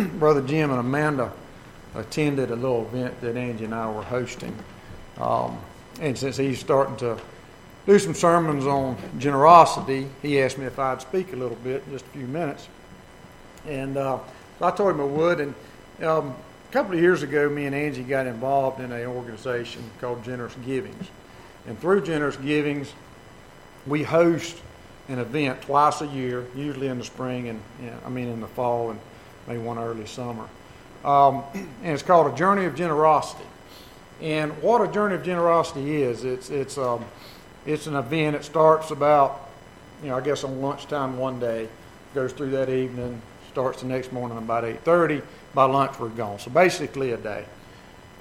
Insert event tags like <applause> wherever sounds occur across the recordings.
<clears throat> Brother Jim and Amanda attended a little event that Angie and I were hosting. Um, and since he's starting to do some sermons on generosity, he asked me if I'd speak a little bit just a few minutes. And uh, I told him I would. And um, a couple of years ago, me and Angie got involved in an organization called Generous Givings. And through Generous Givings, we host an event twice a year, usually in the spring and I mean in the fall and maybe one early summer. Um, <clears throat> and it's called a Journey of Generosity. And what a Journey of Generosity is, it's it's um, it's an event. It starts about you know I guess on lunchtime one day, goes through that evening, starts the next morning about 8:30. By lunch we're gone. So basically a day,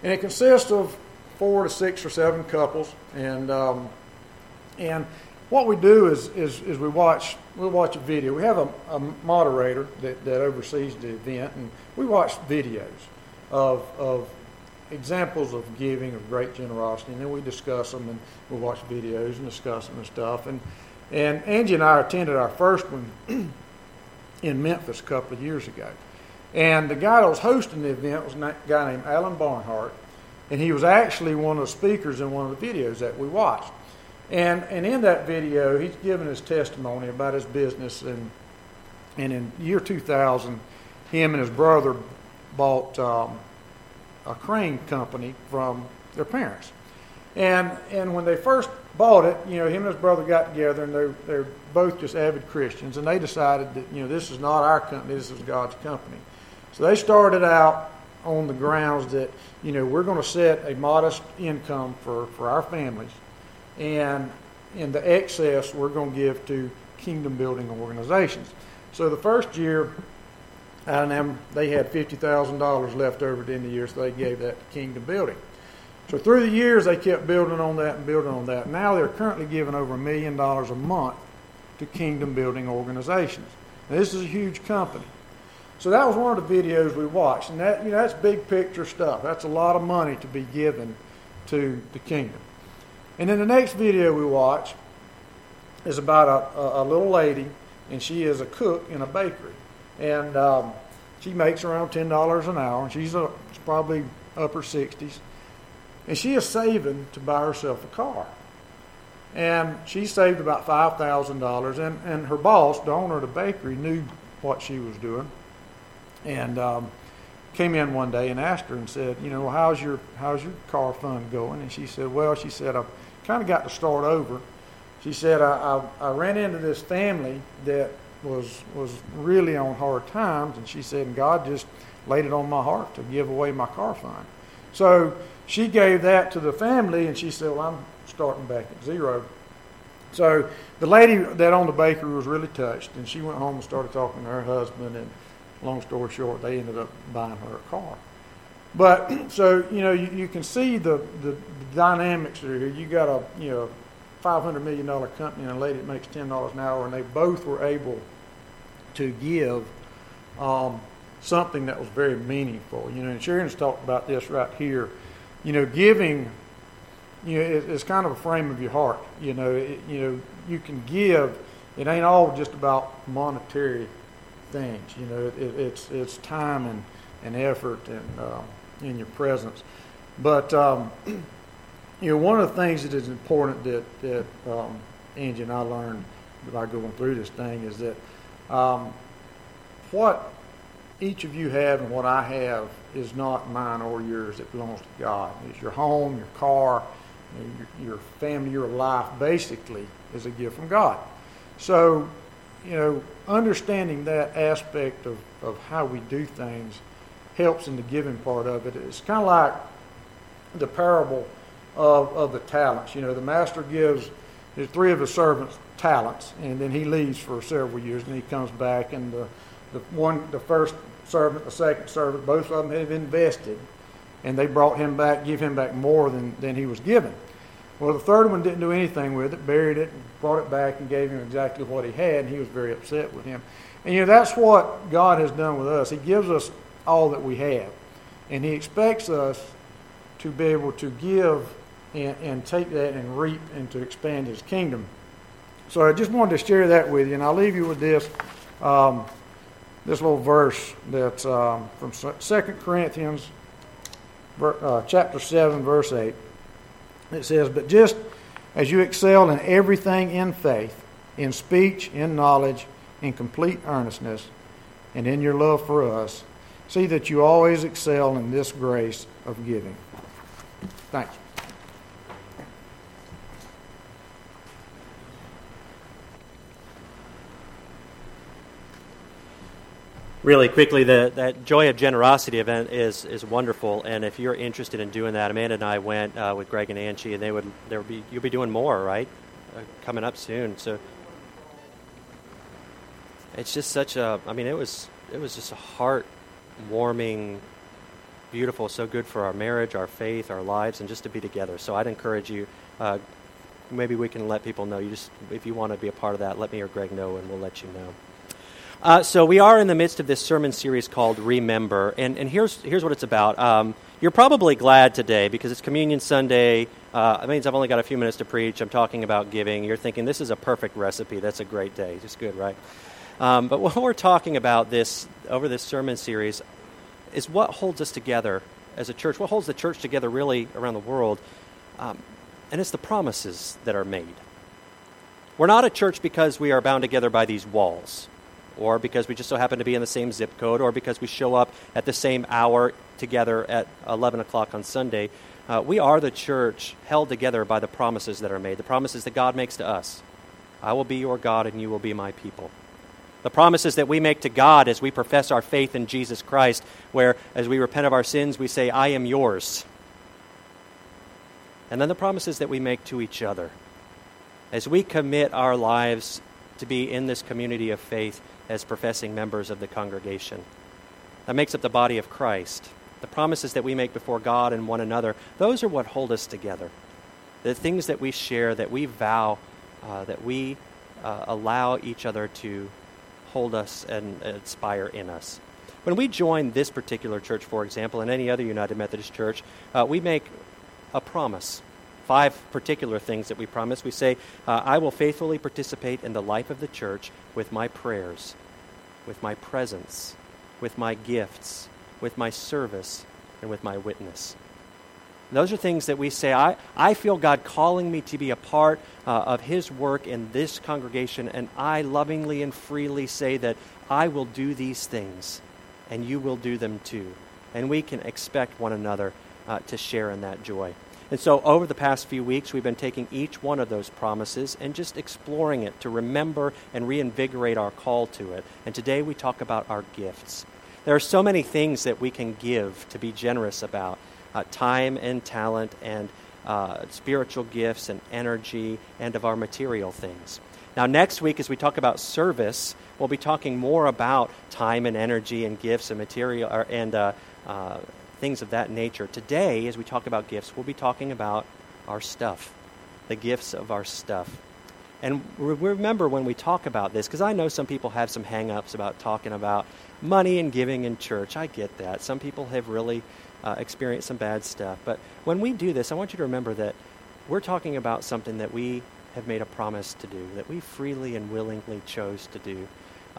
and it consists of four to six or seven couples, and um, and what we do is, is, is we watch we watch a video. We have a, a moderator that, that oversees the event, and we watch videos of, of examples of giving, of great generosity, and then we discuss them, and we watch videos and discuss them and stuff. And, and Angie and I attended our first one <clears throat> in Memphis a couple of years ago. And the guy that was hosting the event was a guy named Alan Barnhart, and he was actually one of the speakers in one of the videos that we watched. And, and in that video, he's given his testimony about his business. And, and in year 2000, him and his brother bought um, a crane company from their parents. And, and when they first bought it, you know, him and his brother got together and they're, they're both just avid Christians. And they decided that, you know, this is not our company, this is God's company. So they started out on the grounds that, you know, we're going to set a modest income for, for our families and in the excess we're going to give to kingdom building organizations. So the first year, them, they had fifty thousand dollars left over at the end of the year, so they gave that to kingdom building. So through the years, they kept building on that and building on that. Now they're currently giving over a million dollars a month to kingdom building organizations. Now, this is a huge company. So that was one of the videos we watched, and that you know that's big picture stuff. That's a lot of money to be given to the kingdom. And then the next video we watch is about a, a, a little lady, and she is a cook in a bakery. And um, she makes around $10 an hour, and she's, a, she's probably upper 60s. And she is saving to buy herself a car. And she saved about $5,000, and, and her boss, the owner of the bakery, knew what she was doing. And um, came in one day and asked her and said, you know, how's your how's your car fund going? And she said, well, she said, I've kind of got to start over. She said, I, I, I ran into this family that was was really on hard times, and she said, and God just laid it on my heart to give away my car fund. So she gave that to the family, and she said, well, I'm starting back at zero. So the lady that owned the bakery was really touched, and she went home and started talking to her husband, and long story short, they ended up buying her a car. But <clears throat> so you know, you, you can see the, the, the dynamics here. You got a you know, five hundred million dollar company and a lady that makes ten dollars an hour, and they both were able to give um, something that was very meaningful. You know, and Sharon's talked about this right here. You know, giving. You know, it, it's kind of a frame of your heart. You know, it, you know, you can give. It ain't all just about monetary things. You know, it, it's it's time and, and effort and um, in your presence. But um, <clears throat> you know, one of the things that is important that that um, Angie and I learned by going through this thing is that um, what each of you have and what I have is not mine or yours. It belongs to God. It's your home, your car, your, your family, your life. Basically, is a gift from God. So, you know, understanding that aspect of, of how we do things helps in the giving part of it. It's kind of like the parable of, of the talents. You know, the master gives his three of his servants talents, and then he leaves for several years, and he comes back, and the, the one, the first servant, the second servant, both of them have invested, and they brought him back, give him back more than, than he was given. Well, the third one didn't do anything with it, buried it, brought it back, and gave him exactly what he had, and he was very upset with him. And you know, that's what God has done with us. He gives us all that we have. And He expects us to be able to give and, and take that and reap and to expand His kingdom. So I just wanted to share that with you, and I'll leave you with this. Um, this little verse that's um, from 2 Corinthians uh, chapter 7, verse 8. It says, But just as you excel in everything in faith, in speech, in knowledge, in complete earnestness, and in your love for us, see that you always excel in this grace of giving. Thanks. really quickly, the, that Joy of Generosity event is, is wonderful, and if you're interested in doing that, Amanda and I went uh, with Greg and Angie, and they would there would be you'll be doing more, right? Uh, coming up soon, so it's just such a. I mean, it was it was just a heart warming, beautiful, so good for our marriage, our faith, our lives, and just to be together. So I'd encourage you. Uh, maybe we can let people know. You just if you want to be a part of that, let me or Greg know, and we'll let you know. Uh, so we are in the midst of this sermon series called Remember, and, and here's, here's what it's about. Um, you're probably glad today because it's Communion Sunday. Uh, it means I've only got a few minutes to preach. I'm talking about giving. You're thinking this is a perfect recipe. That's a great day. Just good, right? Um, but <laughs> what we're talking about this over this sermon series is what holds us together as a church. What holds the church together really around the world, um, and it's the promises that are made. We're not a church because we are bound together by these walls or because we just so happen to be in the same zip code, or because we show up at the same hour together at 11 o'clock on Sunday. Uh, we are the church held together by the promises that are made, the promises that God makes to us. I will be your God and you will be my people. The promises that we make to God as we profess our faith in Jesus Christ, where as we repent of our sins, we say, I am yours. And then the promises that we make to each other. As we commit our lives to be in this community of faith, as professing members of the congregation. That makes up the body of Christ. The promises that we make before God and one another, those are what hold us together. The things that we share, that we vow, uh, that we uh, allow each other to hold us and inspire in us. When we join this particular church, for example, and any other United Methodist church, uh, we make a promise. Five particular things that we promise. We say, uh, I will faithfully participate in the life of the church with my prayers, with my presence, with my gifts, with my service, and with my witness. Those are things that we say, I, I feel God calling me to be a part uh, of His work in this congregation, and I lovingly and freely say that I will do these things, and you will do them too. And we can expect one another uh, to share in that joy. And so, over the past few weeks, we've been taking each one of those promises and just exploring it to remember and reinvigorate our call to it. And today we talk about our gifts. There are so many things that we can give to be generous about uh, time and talent and uh, spiritual gifts and energy and of our material things. Now, next week, as we talk about service, we'll be talking more about time and energy and gifts and material and uh, uh things of that nature. Today, as we talk about gifts, we'll be talking about our stuff, the gifts of our stuff. And remember when we talk about this, because I know some people have some hang ups about talking about money and giving in church. I get that. Some people have really uh, experienced some bad stuff. But when we do this, I want you to remember that we're talking about something that we have made a promise to do, that we freely and willingly chose to do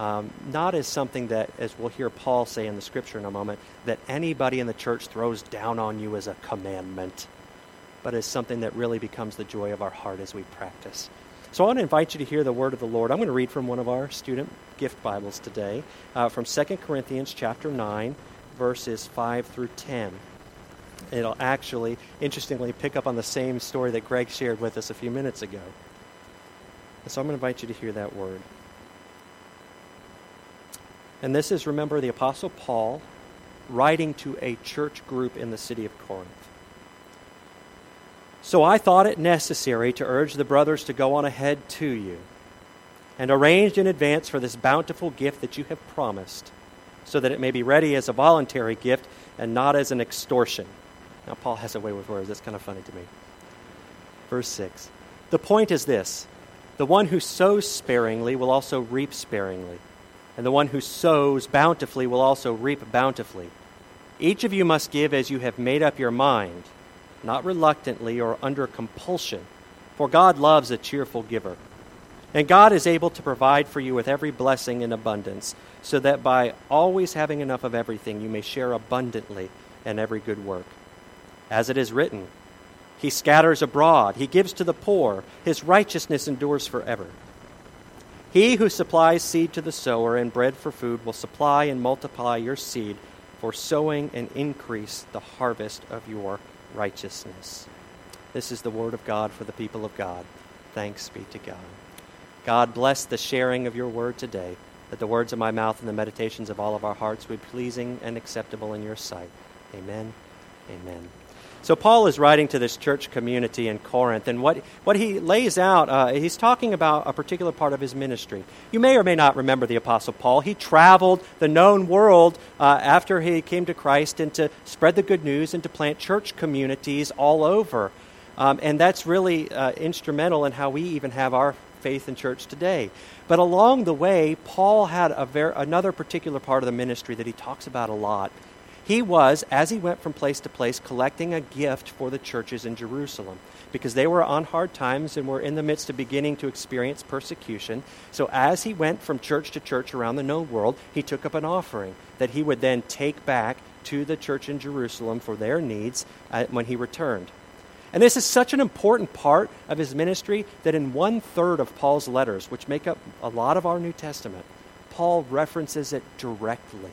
um, not as something that, as we'll hear Paul say in the scripture in a moment, that anybody in the church throws down on you as a commandment, but as something that really becomes the joy of our heart as we practice. So I want to invite you to hear the word of the Lord. I'm going to read from one of our student gift Bibles today, uh, from 2 Corinthians chapter 9, verses 5 through 10. It'll actually, interestingly, pick up on the same story that Greg shared with us a few minutes ago. so I'm going to invite you to hear that word. And this is, remember, the Apostle Paul writing to a church group in the city of Corinth. So I thought it necessary to urge the brothers to go on ahead to you and arranged in advance for this bountiful gift that you have promised, so that it may be ready as a voluntary gift and not as an extortion. Now, Paul has a way with words. That's kind of funny to me. Verse 6. The point is this the one who sows sparingly will also reap sparingly and the one who sows bountifully will also reap bountifully. Each of you must give as you have made up your mind, not reluctantly or under compulsion, for God loves a cheerful giver. And God is able to provide for you with every blessing in abundance, so that by always having enough of everything, you may share abundantly in every good work. As it is written, He scatters abroad, He gives to the poor, His righteousness endures forever. He who supplies seed to the sower and bread for food will supply and multiply your seed for sowing and increase the harvest of your righteousness. This is the word of God for the people of God. Thanks be to God. God bless the sharing of your word today, that the words of my mouth and the meditations of all of our hearts be pleasing and acceptable in your sight. Amen. Amen. So, Paul is writing to this church community in Corinth, and what, what he lays out, uh, he's talking about a particular part of his ministry. You may or may not remember the Apostle Paul. He traveled the known world uh, after he came to Christ and to spread the good news and to plant church communities all over. Um, and that's really uh, instrumental in how we even have our faith in church today. But along the way, Paul had a ver- another particular part of the ministry that he talks about a lot. He was, as he went from place to place, collecting a gift for the churches in Jerusalem because they were on hard times and were in the midst of beginning to experience persecution. So, as he went from church to church around the known world, he took up an offering that he would then take back to the church in Jerusalem for their needs uh, when he returned. And this is such an important part of his ministry that in one third of Paul's letters, which make up a lot of our New Testament, Paul references it directly.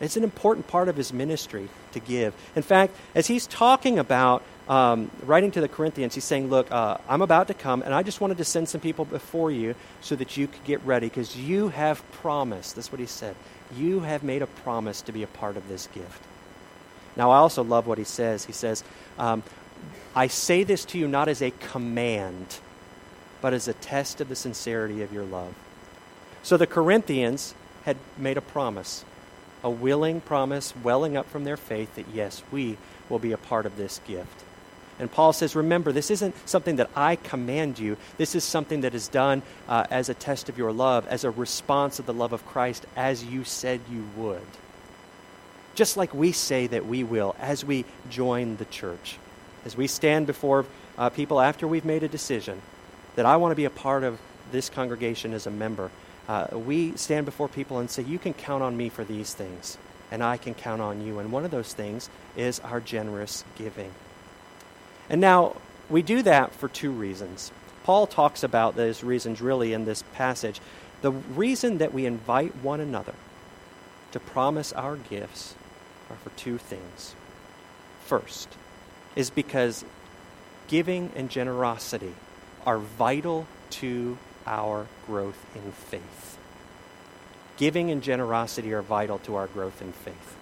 It's an important part of his ministry to give. In fact, as he's talking about um, writing to the Corinthians, he's saying, Look, uh, I'm about to come, and I just wanted to send some people before you so that you could get ready, because you have promised. That's what he said. You have made a promise to be a part of this gift. Now, I also love what he says. He says, um, I say this to you not as a command, but as a test of the sincerity of your love. So the Corinthians had made a promise, a willing promise welling up from their faith that, yes, we will be a part of this gift. And Paul says, Remember, this isn't something that I command you. This is something that is done uh, as a test of your love, as a response of the love of Christ, as you said you would. Just like we say that we will as we join the church as we stand before uh, people after we've made a decision that I want to be a part of this congregation as a member, uh, we stand before people and say, You can count on me for these things, and I can count on you. And one of those things is our generous giving. And now, we do that for two reasons. Paul talks about those reasons really in this passage. The reason that we invite one another to promise our gifts are for two things. First, is because giving and generosity are vital to our growth in faith. Giving and generosity are vital to our growth in faith.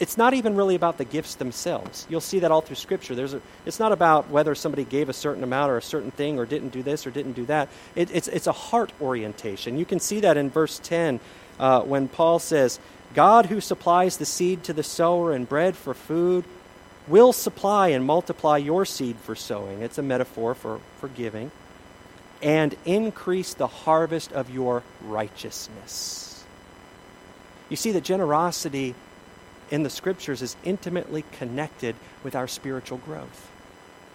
It's not even really about the gifts themselves. You'll see that all through Scripture. There's a, it's not about whether somebody gave a certain amount or a certain thing or didn't do this or didn't do that. It, it's, it's a heart orientation. You can see that in verse 10 uh, when Paul says, God who supplies the seed to the sower and bread for food will supply and multiply your seed for sowing. It's a metaphor for, for giving. And increase the harvest of your righteousness. You see that generosity in the scriptures is intimately connected with our spiritual growth.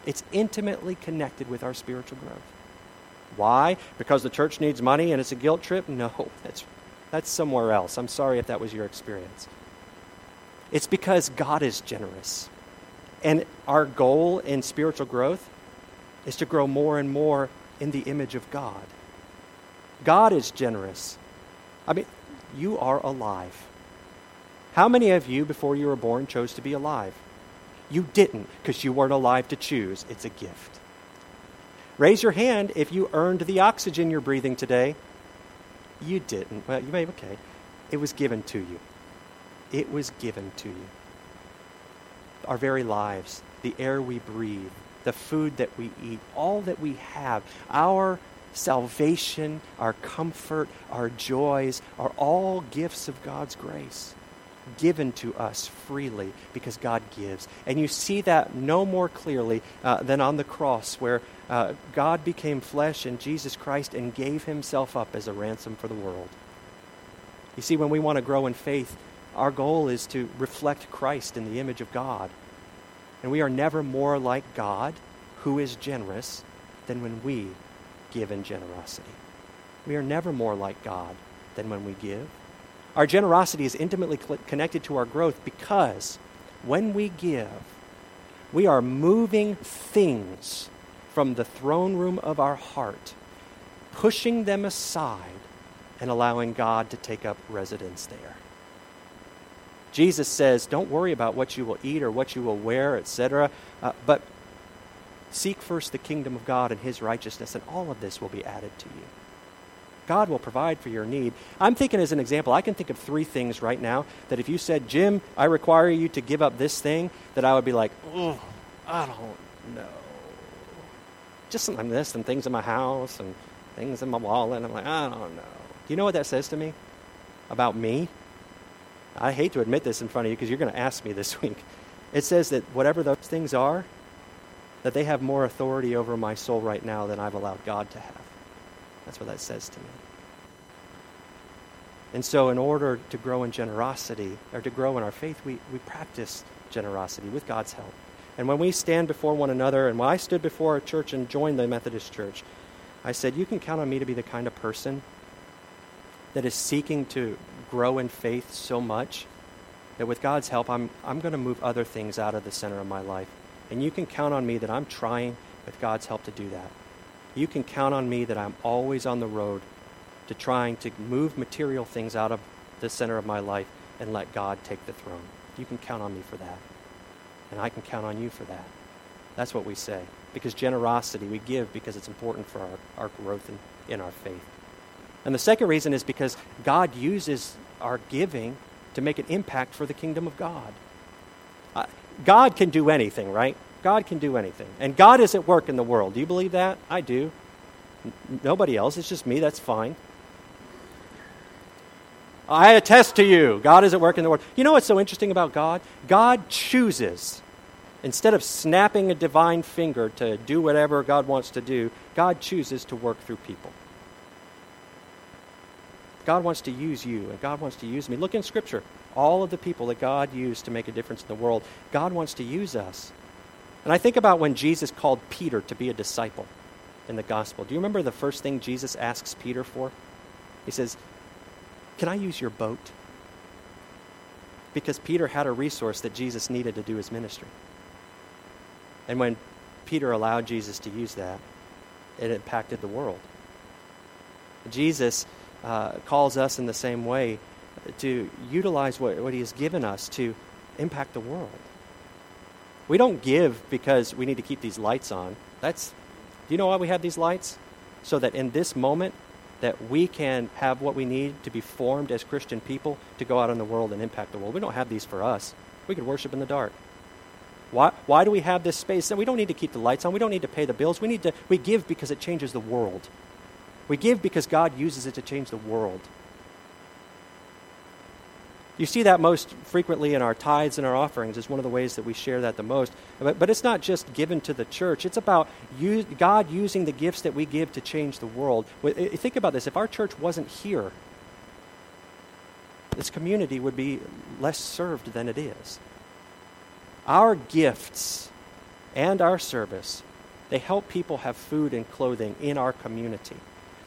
It's intimately connected with our spiritual growth. Why? Because the church needs money and it's a guilt trip? No, <laughs> that's, that's somewhere else. I'm sorry if that was your experience. It's because God is generous. And our goal in spiritual growth is to grow more and more in the image of God. God is generous. I mean, you are alive. How many of you, before you were born, chose to be alive? You didn't because you weren't alive to choose. It's a gift. Raise your hand if you earned the oxygen you're breathing today. You didn't. Well, you may, okay. It was given to you. It was given to you our very lives, the air we breathe, the food that we eat, all that we have, our salvation, our comfort, our joys are all gifts of God's grace given to us freely because God gives. And you see that no more clearly uh, than on the cross, where uh, God became flesh in Jesus Christ and gave himself up as a ransom for the world. You see, when we want to grow in faith, our goal is to reflect Christ in the image of God. And we are never more like God, who is generous, than when we give in generosity. We are never more like God than when we give. Our generosity is intimately connected to our growth because when we give, we are moving things from the throne room of our heart, pushing them aside and allowing God to take up residence there. Jesus says, Don't worry about what you will eat or what you will wear, etc., uh, but seek first the kingdom of God and his righteousness, and all of this will be added to you. God will provide for your need. I'm thinking as an example, I can think of three things right now that if you said, Jim, I require you to give up this thing, that I would be like, oh, I don't know. Just something like this and things in my house and things in my wallet. I'm like, I don't know. Do you know what that says to me about me? I hate to admit this in front of you because you're going to ask me this <laughs> week. It says that whatever those things are, that they have more authority over my soul right now than I've allowed God to have. That's what that says to me. And so, in order to grow in generosity, or to grow in our faith, we, we practice generosity with God's help. And when we stand before one another, and when I stood before a church and joined the Methodist Church, I said, You can count on me to be the kind of person that is seeking to grow in faith so much that with God's help, I'm, I'm going to move other things out of the center of my life. And you can count on me that I'm trying, with God's help, to do that you can count on me that I'm always on the road to trying to move material things out of the center of my life and let God take the throne. You can count on me for that. And I can count on you for that. That's what we say. Because generosity, we give because it's important for our, our growth in, in our faith. And the second reason is because God uses our giving to make an impact for the kingdom of God. Uh, God can do anything, right? God can do anything. And God is at work in the world. Do you believe that? I do. N- nobody else. It's just me. That's fine. I attest to you. God is at work in the world. You know what's so interesting about God? God chooses. Instead of snapping a divine finger to do whatever God wants to do, God chooses to work through people. God wants to use you, and God wants to use me. Look in Scripture. All of the people that God used to make a difference in the world, God wants to use us. And I think about when Jesus called Peter to be a disciple in the gospel. Do you remember the first thing Jesus asks Peter for? He says, Can I use your boat? Because Peter had a resource that Jesus needed to do his ministry. And when Peter allowed Jesus to use that, it impacted the world. Jesus uh, calls us in the same way to utilize what, what he has given us to impact the world. We don't give because we need to keep these lights on. That's, do you know why we have these lights? So that in this moment, that we can have what we need to be formed as Christian people to go out in the world and impact the world. We don't have these for us. We could worship in the dark. Why, why do we have this space? And We don't need to keep the lights on. We don't need to pay the bills. We need to we give because it changes the world. We give because God uses it to change the world. You see that most frequently in our tithes and our offerings is one of the ways that we share that the most. But, but it's not just given to the church. It's about God using the gifts that we give to change the world. Think about this. If our church wasn't here, this community would be less served than it is. Our gifts and our service, they help people have food and clothing in our community.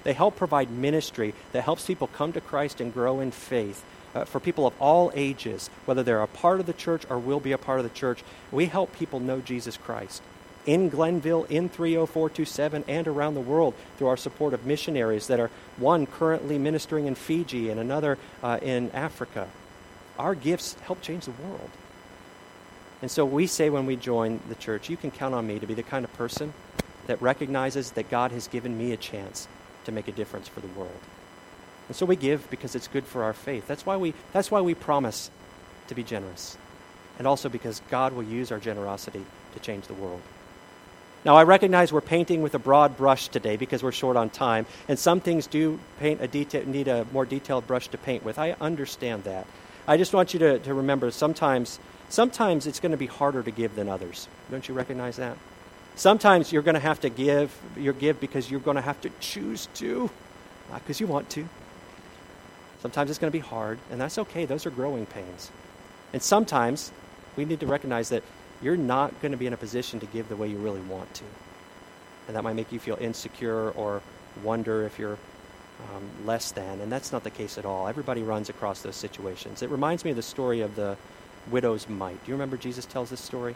They help provide ministry that helps people come to Christ and grow in faith uh, for people of all ages, whether they're a part of the church or will be a part of the church. We help people know Jesus Christ in Glennville, in 30427, and around the world through our support of missionaries that are one currently ministering in Fiji and another uh, in Africa. Our gifts help change the world. And so we say when we join the church, you can count on me to be the kind of person that recognizes that God has given me a chance to make a difference for the world. And so we give because it's good for our faith. That's why we, that's why we promise to be generous. And also because God will use our generosity to change the world. Now, I recognize we're painting with a broad brush today because we're short on time, and some things do paint a detail, need a more detailed brush to paint with. I understand that. I just want you to, to remember sometimes, sometimes it's going to be harder to give than others. Don't you recognize that? Sometimes you're going to have to give, you give because you're going to have to choose to, not because you want to. Sometimes it's going to be hard, and that's okay. Those are growing pains. And sometimes we need to recognize that you're not going to be in a position to give the way you really want to. And that might make you feel insecure or wonder if you're um, less than. And that's not the case at all. Everybody runs across those situations. It reminds me of the story of the widow's mite. Do you remember Jesus tells this story?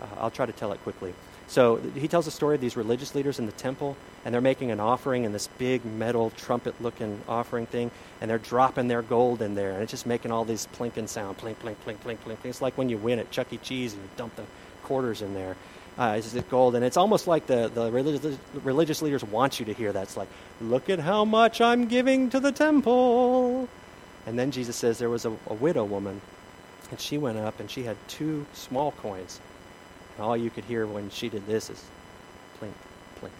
Uh, I'll try to tell it quickly. So he tells the story of these religious leaders in the temple, and they're making an offering in this big metal trumpet looking offering thing, and they're dropping their gold in there, and it's just making all these plinking sound plink, plink, plink, plink, plink. It's like when you win at Chuck E. Cheese and you dump the quarters in there. Uh, it's gold, and it's almost like the, the religious, religious leaders want you to hear that. It's like, look at how much I'm giving to the temple. And then Jesus says there was a, a widow woman, and she went up and she had two small coins all you could hear when she did this is plink, plink.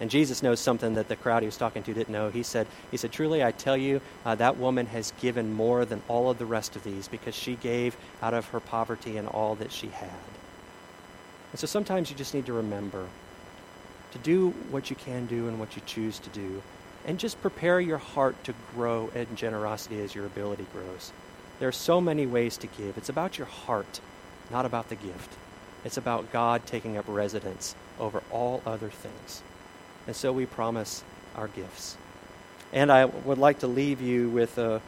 And Jesus knows something that the crowd he was talking to didn't know. He said, he said Truly, I tell you, uh, that woman has given more than all of the rest of these because she gave out of her poverty and all that she had. And so sometimes you just need to remember to do what you can do and what you choose to do. And just prepare your heart to grow in generosity as your ability grows. There are so many ways to give. It's about your heart, not about the gift. It's about God taking up residence over all other things. And so we promise our gifts. And I would like to leave you with a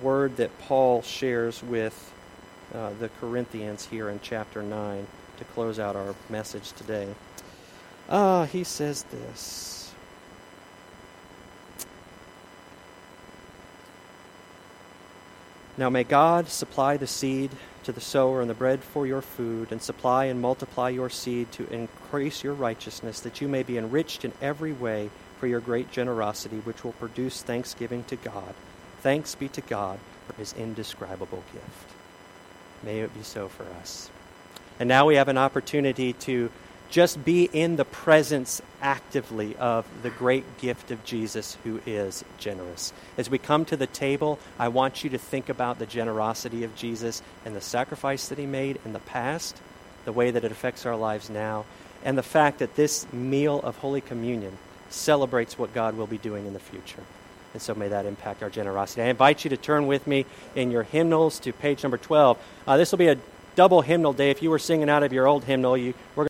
word that Paul shares with uh, the Corinthians here in chapter 9 to close out our message today. Uh, he says this. Now may God supply the seed to the sower and the bread for your food, and supply and multiply your seed to increase your righteousness, that you may be enriched in every way for your great generosity, which will produce thanksgiving to God. Thanks be to God for his indescribable gift. May it be so for us. And now we have an opportunity to just be in the presence actively of the great gift of Jesus who is generous. As we come to the table, I want you to think about the generosity of Jesus and the sacrifice that he made in the past, the way that it affects our lives now, and the fact that this meal of Holy Communion celebrates what God will be doing in the future. And so may that impact our generosity. I invite you to turn with me in your hymnals to page number 12. Uh, this will be a double hymnal day. If you were singing out of your old hymnal, you, we're